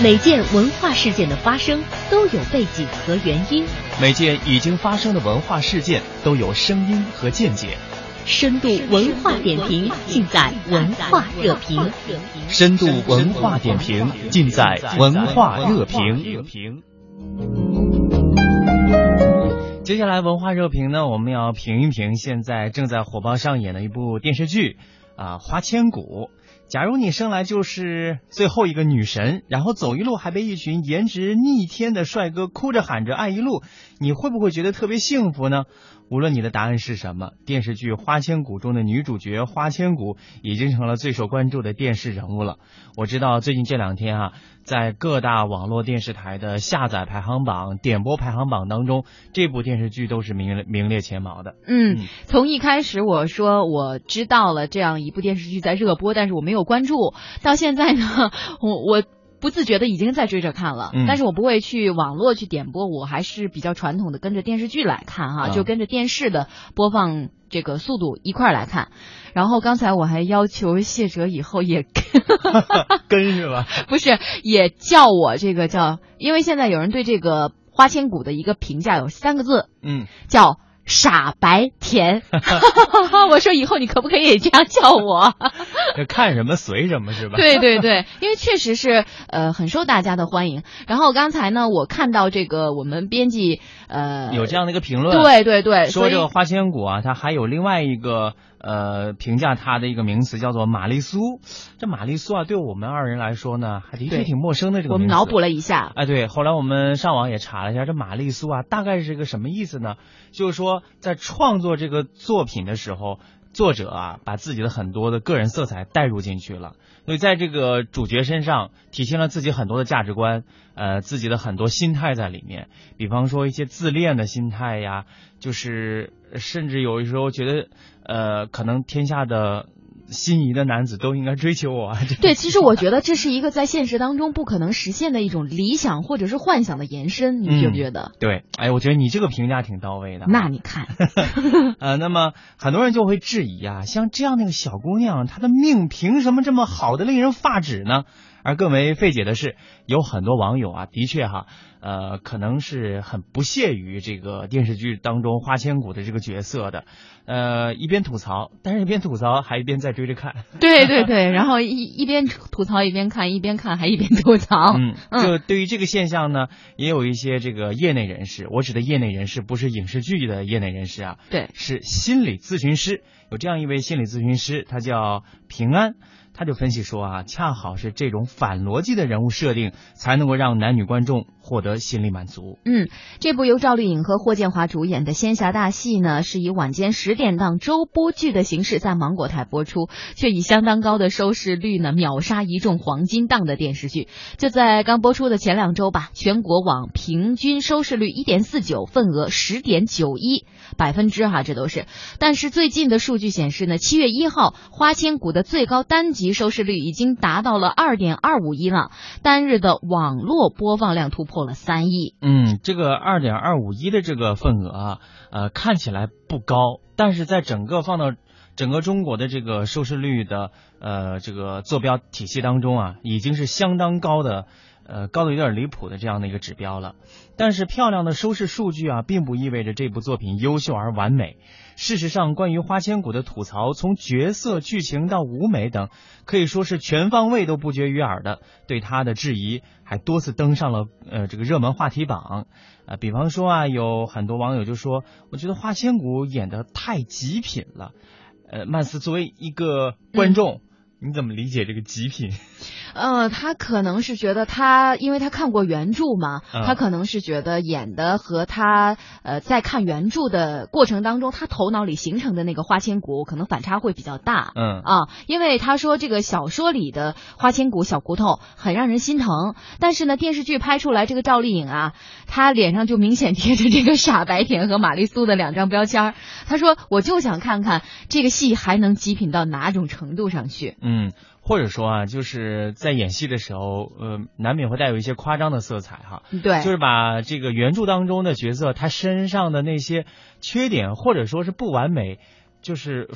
每件文化事件的发生都有背景和原因，每件已经发生的文化事件都有声音和见解。深度文化点评，尽在文化热评。深度文化点评，尽在文化热评。接下来文化热评呢，我们要评一评现在正在火爆上演的一部电视剧啊，《花千骨》。假如你生来就是最后一个女神，然后走一路还被一群颜值逆天的帅哥哭着喊着爱一路，你会不会觉得特别幸福呢？无论你的答案是什么，电视剧《花千骨》中的女主角花千骨已经成了最受关注的电视人物了。我知道最近这两天啊，在各大网络电视台的下载排行榜、点播排行榜当中，这部电视剧都是名名列前茅的。嗯，从一开始我说我知道了这样一部电视剧在热播，但是我没有关注，到现在呢，我我。不自觉的已经在追着看了，但是我不会去网络去点播，我还是比较传统的跟着电视剧来看哈，就跟着电视的播放这个速度一块儿来看。然后刚才我还要求谢哲以后也 跟是吧？不是，也叫我这个叫，因为现在有人对这个花千骨的一个评价有三个字，嗯，叫。傻白甜，我说以后你可不可以也这样叫我？看什么随什么是吧？对对对，因为确实是呃很受大家的欢迎。然后刚才呢，我看到这个我们编辑呃有这样的一个评论，对对对，说这个花千骨啊，它还有另外一个。呃，评价他的一个名词叫做玛丽苏。这玛丽苏啊，对我们二人来说呢，还的确挺陌生的。这个我们脑补了一下，哎，对。后来我们上网也查了一下，这玛丽苏啊，大概是一个什么意思呢？就是说，在创作这个作品的时候，作者啊，把自己的很多的个人色彩带入进去了，所以在这个主角身上体现了自己很多的价值观，呃，自己的很多心态在里面。比方说一些自恋的心态呀，就是甚至有的时候觉得。呃，可能天下的心仪的男子都应该追求我。对，其实我觉得这是一个在现实当中不可能实现的一种理想或者是幻想的延伸，你觉不觉得？对，哎，我觉得你这个评价挺到位的。那你看，呃，那么很多人就会质疑啊，像这样的一个小姑娘，她的命凭什么这么好的令人发指呢？而更为费解的是，有很多网友啊，的确哈，呃，可能是很不屑于这个电视剧当中花千骨的这个角色的，呃，一边吐槽，但是一边吐槽还一边在追着看。对对对，然后一一边吐槽一边看，一边看还一边吐槽。嗯，就对于这个现象呢，也有一些这个业内人士，我指的业内人士不是影视剧的业内人士啊，对，是心理咨询师。有这样一位心理咨询师，他叫平安。他就分析说啊，恰好是这种反逻辑的人物设定，才能够让男女观众获得心理满足。嗯，这部由赵丽颖和霍建华主演的仙侠大戏呢，是以晚间十点档周播剧的形式在芒果台播出，却以相当高的收视率呢秒杀一众黄金档的电视剧。就在刚播出的前两周吧，全国网平均收视率一点四九，份额十点九一百分之哈，这都是。但是最近的数据显示呢，七月一号《花千骨》的最高单集。收视率已经达到了二点二五亿了，单日的网络播放量突破了三亿。嗯，这个二点二五亿的这个份额啊，呃，看起来不高，但是在整个放到整个中国的这个收视率的呃这个坐标体系当中啊，已经是相当高的，呃，高的有点离谱的这样的一个指标了。但是漂亮的收视数据啊，并不意味着这部作品优秀而完美。事实上，关于花千骨的吐槽，从角色、剧情到舞美等，可以说是全方位都不绝于耳的。对他的质疑，还多次登上了呃这个热门话题榜。啊，比方说啊，有很多网友就说，我觉得花千骨演的太极品了。呃，曼斯作为一个观众。你怎么理解这个极品？呃，他可能是觉得他，因为他看过原著嘛，他可能是觉得演的和他呃在看原著的过程当中，他头脑里形成的那个花千骨可能反差会比较大。嗯啊，因为他说这个小说里的花千骨小骨头很让人心疼，但是呢电视剧拍出来这个赵丽颖啊，她脸上就明显贴着这个傻白甜和玛丽苏的两张标签。他说我就想看看这个戏还能极品到哪种程度上去。嗯，或者说啊，就是在演戏的时候，呃，难免会带有一些夸张的色彩哈。对，就是把这个原著当中的角色他身上的那些缺点或者说是不完美，就是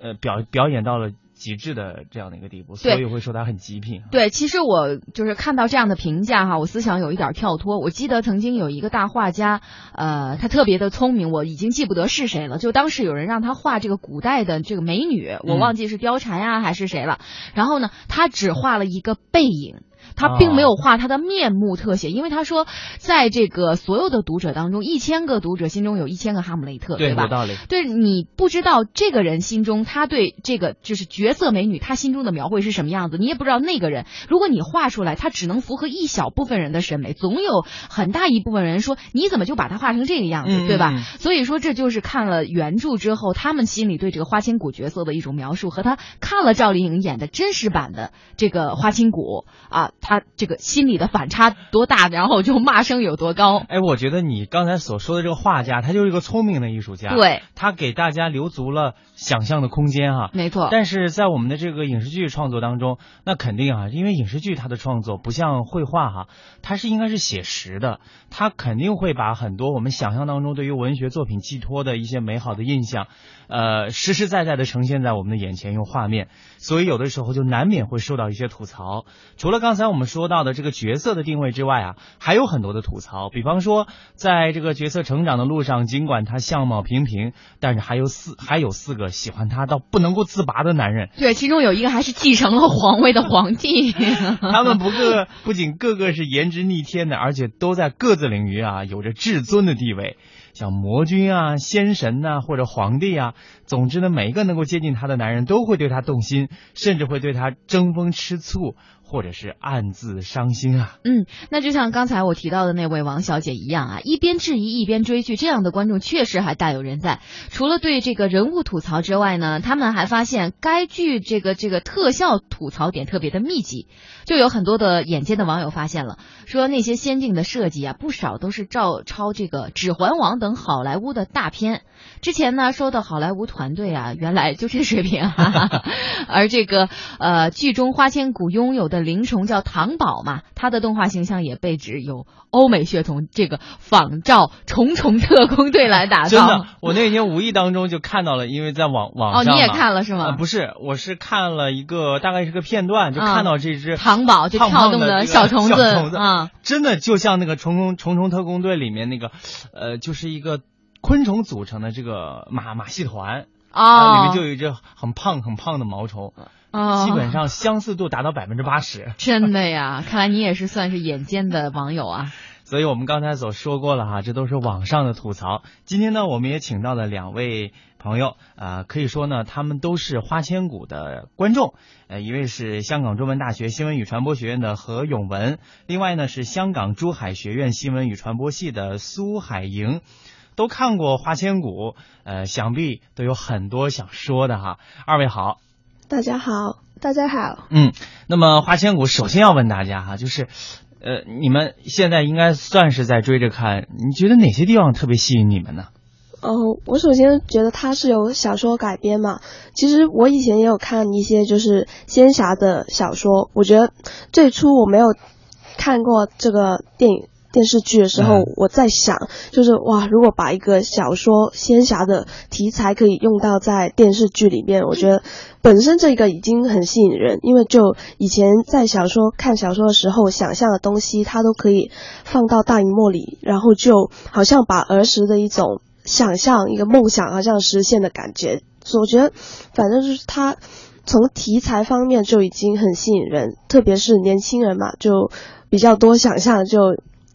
呃表表演到了极致的这样的一个地步，所以会说他很极品。对，其实我就是看到这样的评价哈，我思想有一点跳脱。我记得曾经有一个大画家，呃，他特别的聪明，我已经记不得是谁了。就当时有人让他画这个古代的这个美女，我忘记是貂蝉呀还是谁了。然后呢，他只画了一个背影。他并没有画他的面目特写，因为他说，在这个所有的读者当中，一千个读者心中有一千个哈姆雷特，对吧？有道理。对你不知道这个人心中他对这个就是绝色美女，他心中的描绘是什么样子，你也不知道那个人。如果你画出来，他只能符合一小部分人的审美，总有很大一部分人说你怎么就把他画成这个样子，对吧？所以说这就是看了原著之后，他们心里对这个花千骨角色的一种描述，和他看了赵丽颖演的真实版的这个花千骨啊。他这个心理的反差多大，然后就骂声有多高。哎，我觉得你刚才所说的这个画家，他就是一个聪明的艺术家，对，他给大家留足了想象的空间哈。没错。但是在我们的这个影视剧创作当中，那肯定啊，因为影视剧它的创作不像绘画哈，它是应该是写实的，它肯定会把很多我们想象当中对于文学作品寄托的一些美好的印象，呃，实实在在的呈现在我们的眼前用画面，所以有的时候就难免会受到一些吐槽。除了刚才我们说到的这个角色的定位之外啊，还有很多的吐槽。比方说，在这个角色成长的路上，尽管他相貌平平，但是还有四还有四个喜欢他到不能够自拔的男人。对，其中有一个还是继承了皇位的皇帝。他们不个不仅个个是颜值逆天的，而且都在各自领域啊有着至尊的地位。像魔君啊、仙神呐，或者皇帝啊，总之呢，每一个能够接近他的男人都会对他动心，甚至会对他争风吃醋。或者是暗自伤心啊。嗯，那就像刚才我提到的那位王小姐一样啊，一边质疑一边追剧，这样的观众确实还大有人在。除了对这个人物吐槽之外呢，他们还发现该剧这个这个特效吐槽点特别的密集，就有很多的眼尖的网友发现了，说那些先进的设计啊，不少都是照抄这个《指环王》等好莱坞的大片。之前呢说的好莱坞团队啊，原来就这水平。而这个呃，剧中花千骨拥有的。灵虫叫糖宝嘛，它的动画形象也被指有欧美血统，这个仿照虫虫特工队来打造。真的，我那天无意当中就看到了，因为在网网上。哦，你也看了是吗？不是，我是看了一个大概是个片段，就看到这只糖宝就跳动的小虫子啊，真的就像那个虫虫虫虫特工队里面那个，呃，就是一个昆虫组成的这个马马戏团啊，里面就有一只很胖很胖的毛虫。啊，基本上相似度达到百分之八十，真的呀！看来你也是算是眼尖的网友啊。所以我们刚才所说过了哈，这都是网上的吐槽。今天呢，我们也请到了两位朋友，啊，可以说呢，他们都是花千骨的观众。呃，一位是香港中文大学新闻与传播学院的何永文，另外呢是香港珠海学院新闻与传播系的苏海莹，都看过花千骨，呃，想必都有很多想说的哈。二位好。大家好，大家好。嗯，那么花千骨首先要问大家哈，就是，呃，你们现在应该算是在追着看，你觉得哪些地方特别吸引你们呢？哦，我首先觉得它是由小说改编嘛。其实我以前也有看一些就是仙侠的小说，我觉得最初我没有看过这个电影。电视剧的时候，我在想，就是哇，如果把一个小说仙侠的题材可以用到在电视剧里面，我觉得本身这个已经很吸引人。因为就以前在小说看小说的时候，想象的东西，它都可以放到大荧幕里，然后就好像把儿时的一种想象、一个梦想好像实现的感觉。所以我觉得，反正就是它从题材方面就已经很吸引人，特别是年轻人嘛，就比较多想象就。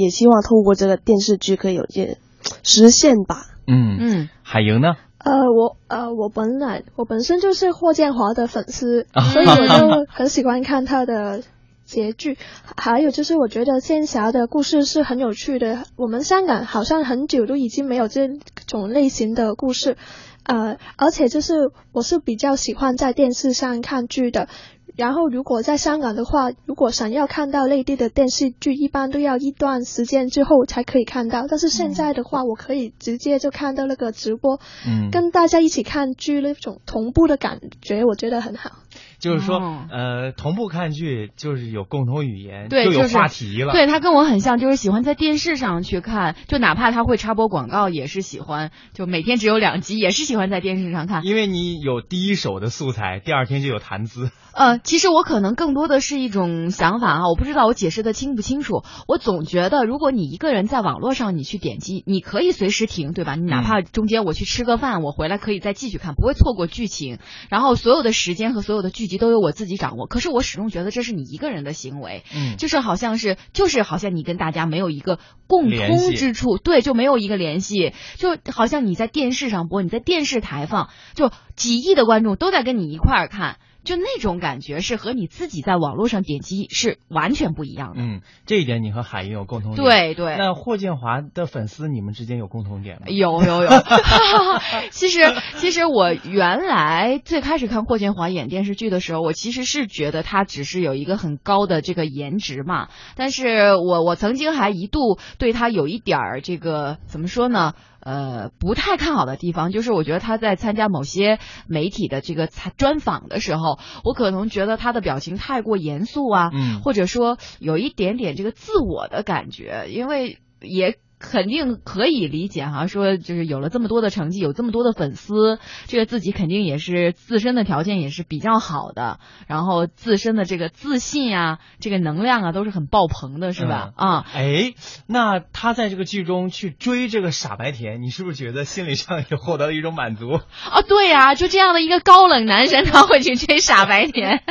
也希望透过这个电视剧可以有些 实现吧。嗯嗯，海莹呢？呃，我呃，我本来我本身就是霍建华的粉丝，所以我就很喜欢看他的结局。还有就是，我觉得仙侠的故事是很有趣的。我们香港好像很久都已经没有这种类型的故事。呃，而且就是我是比较喜欢在电视上看剧的。然后，如果在香港的话，如果想要看到内地的电视剧，一般都要一段时间之后才可以看到。但是现在的话，我可以直接就看到那个直播，嗯，跟大家一起看剧那种同步的感觉，我觉得很好。就是说，哦呃，同步看剧就是有共同语言，对，就有是话题了。对他跟我很像，就是喜欢在电视上去看，就哪怕他会插播广告，也是喜欢，就每天只有两集，也是喜欢在电视上看。因为你有第一手的素材，第二天就有谈资。呃，其实我可能更多的是一种想法啊，我不知道我解释的清不清楚。我总觉得，如果你一个人在网络上你去点击，你可以随时停，对吧？你哪怕中间我去吃个饭，我回来可以再继续看，不会错过剧情。然后所有的时间和所有的剧集都由我自己掌握。可是我始终觉得这是你一个人的行为，嗯，就是好像是就是好像你跟大家没有一个共通之处，对，就没有一个联系，就好像你在电视上播，你在电视台放，就几亿的观众都在跟你一块儿看。就那种感觉是和你自己在网络上点击是完全不一样的。嗯，这一点你和海英有共同点。对对，那霍建华的粉丝你们之间有共同点吗？有有有。其实其实我原来最开始看霍建华演电视剧的时候，我其实是觉得他只是有一个很高的这个颜值嘛，但是我我曾经还一度对他有一点儿这个怎么说呢？呃，不太看好的地方，就是我觉得他在参加某些媒体的这个采专访的时候，我可能觉得他的表情太过严肃啊，嗯或者说有一点点这个自我的感觉，因为也。肯定可以理解哈，说就是有了这么多的成绩，有这么多的粉丝，这个自己肯定也是自身的条件也是比较好的，然后自身的这个自信啊，这个能量啊都是很爆棚的，是吧？啊，哎，那他在这个剧中去追这个傻白甜，你是不是觉得心理上也获得了一种满足？啊，对呀、就这样的一个高冷男神，他会去追傻白甜，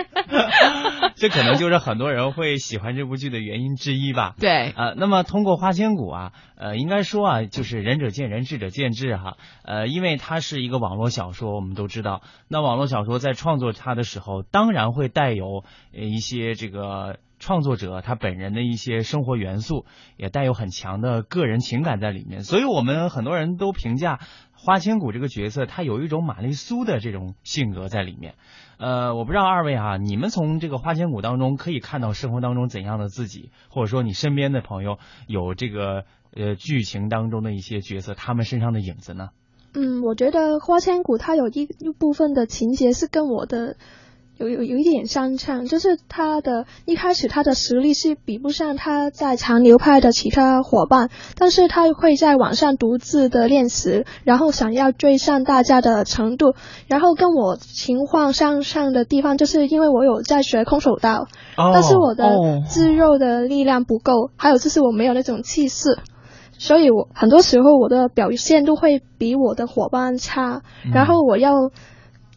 这可能就是很多人会喜欢这部剧的原因之一吧。对，呃，那么通过花千骨啊，呃，应该说啊，就是仁者见仁，智者见智哈。呃，因为它是一个网络小说，我们都知道，那网络小说在创作它的时候，当然会带有一些这个。创作者他本人的一些生活元素，也带有很强的个人情感在里面，所以我们很多人都评价花千骨这个角色，他有一种玛丽苏的这种性格在里面。呃，我不知道二位啊，你们从这个花千骨当中可以看到生活当中怎样的自己，或者说你身边的朋友有这个呃剧情当中的一些角色，他们身上的影子呢？嗯，我觉得花千骨它有一一部分的情节是跟我的有有有一点相像，就是他的一开始他的实力是比不上他在长流派的其他伙伴，但是他会在网上独自的练习，然后想要追上大家的程度，然后跟我情况相像的地方，就是因为我有在学空手道，哦但是我的哦肌肉的力量不够，还有就是我没有那种气势。所以我很多时候我的表现都会比我的伙伴差，嗯然后我要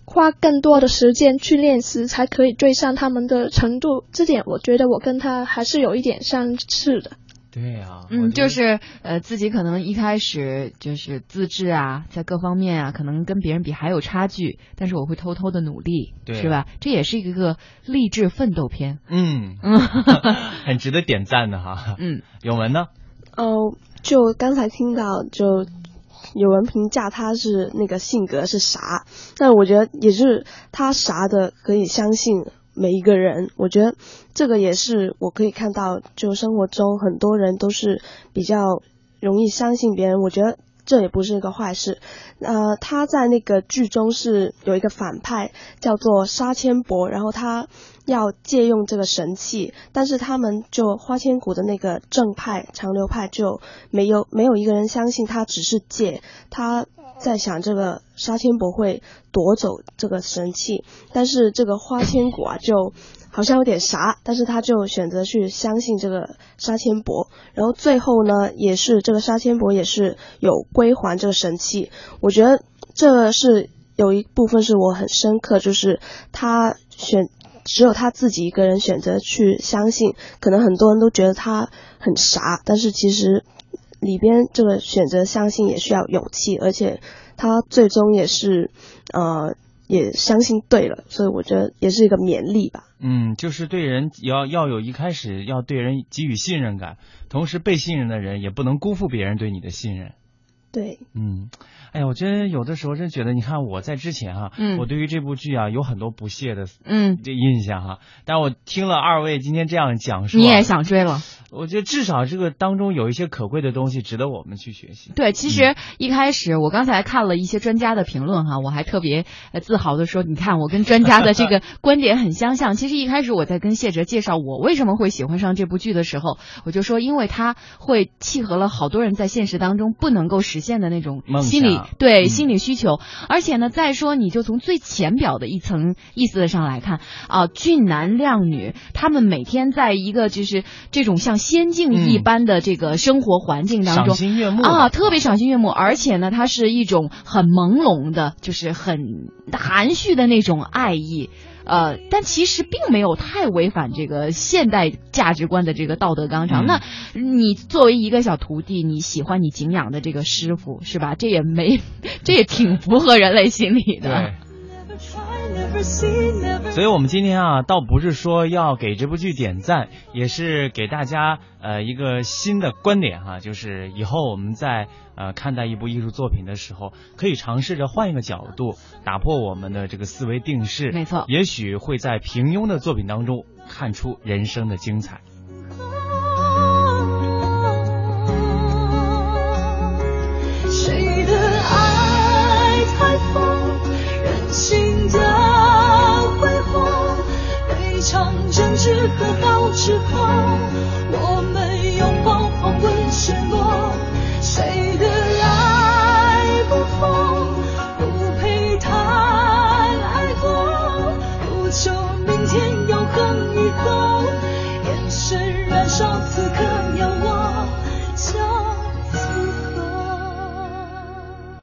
花更多的时间去练习，才可以追上他们的程度。这点我觉得我跟他还是有一点相似的。对啊、嗯，就是呃，自己可能一开始就是自制啊，在各方面啊，可能跟别人比还有差距，但是我会偷偷的努力，对是吧？这也是一个励志奋斗片。嗯，嗯 很值得点赞的哈。嗯，永文呢？哦，就刚才听到，就有人评价他是那个性格是啥，但我觉得也是他啥的可以相信每一个人。我觉得这个也是我可以看到，就生活中很多人都是比较容易相信别人。我觉得。这也不是一个坏事，呃，他在那个剧中是有一个反派叫做沙千伯，然后他要借用这个神器，但是他们就花千骨的那个正派长流派就没有没有一个人相信他只是借，他在想这个沙千伯会夺走这个神器，但是这个花千骨啊就好像有点傻，但是他就选择去相信这个沙千伯，然后最后呢也是这个沙千伯也是有归还这个神器，我觉得这是有一部分是我很深刻，就是他选。只有他自己一个人选择去相信，可能很多人都觉得他很傻，但是其实里边这个选择相信也需要勇气，而且他最终也是呃也相信对了，所以我觉得也是一个勉励吧。嗯，就是对人要要有一开始要对人给予信任感，同时被信任的人也不能辜负别人对你的信任。对，嗯，哎呀，我真有的时候真觉得，你看我在之前哈、嗯我对于这部剧啊有很多不屑的嗯，这印象哈，但是我听了二位今天这样讲述、啊，你也想追了？我觉得至少这个当中有一些可贵的东西值得我们去学习。对，其实一开始我刚才看了一些专家的评论哈，我还特别自豪的说，你看我跟专家的这个观点很相像。其实一开始我在跟谢哲介绍我为什么会喜欢上这部剧的时候，我就说，因为它会契合了好多人在现实当中不能够实现的那种心理对心理需求。而且呢，再说你就从最浅表的一层意思上来看啊，俊男靓女，他们每天在一个就是这种像。仙境一般的这个生活环境当中，赏心悦目啊，特别赏心悦目，而且呢，它是一种很朦胧的，就是很含蓄的那种爱意，呃，但其实并没有太违反这个现代价值观的这个道德纲常。那你作为一个小徒弟，你喜欢你敬仰的这个师傅，是吧？这也没，这也挺符合人类心理的。所以，我们今天啊，倒不是说要给这部剧点赞，也是给大家呃一个新的观点哈，就是以后我们在呃看待一部艺术作品的时候，可以尝试着换一个角度，打破我们的这个思维定式，没错，也许会在平庸的作品当中看出人生的精彩。和好之后，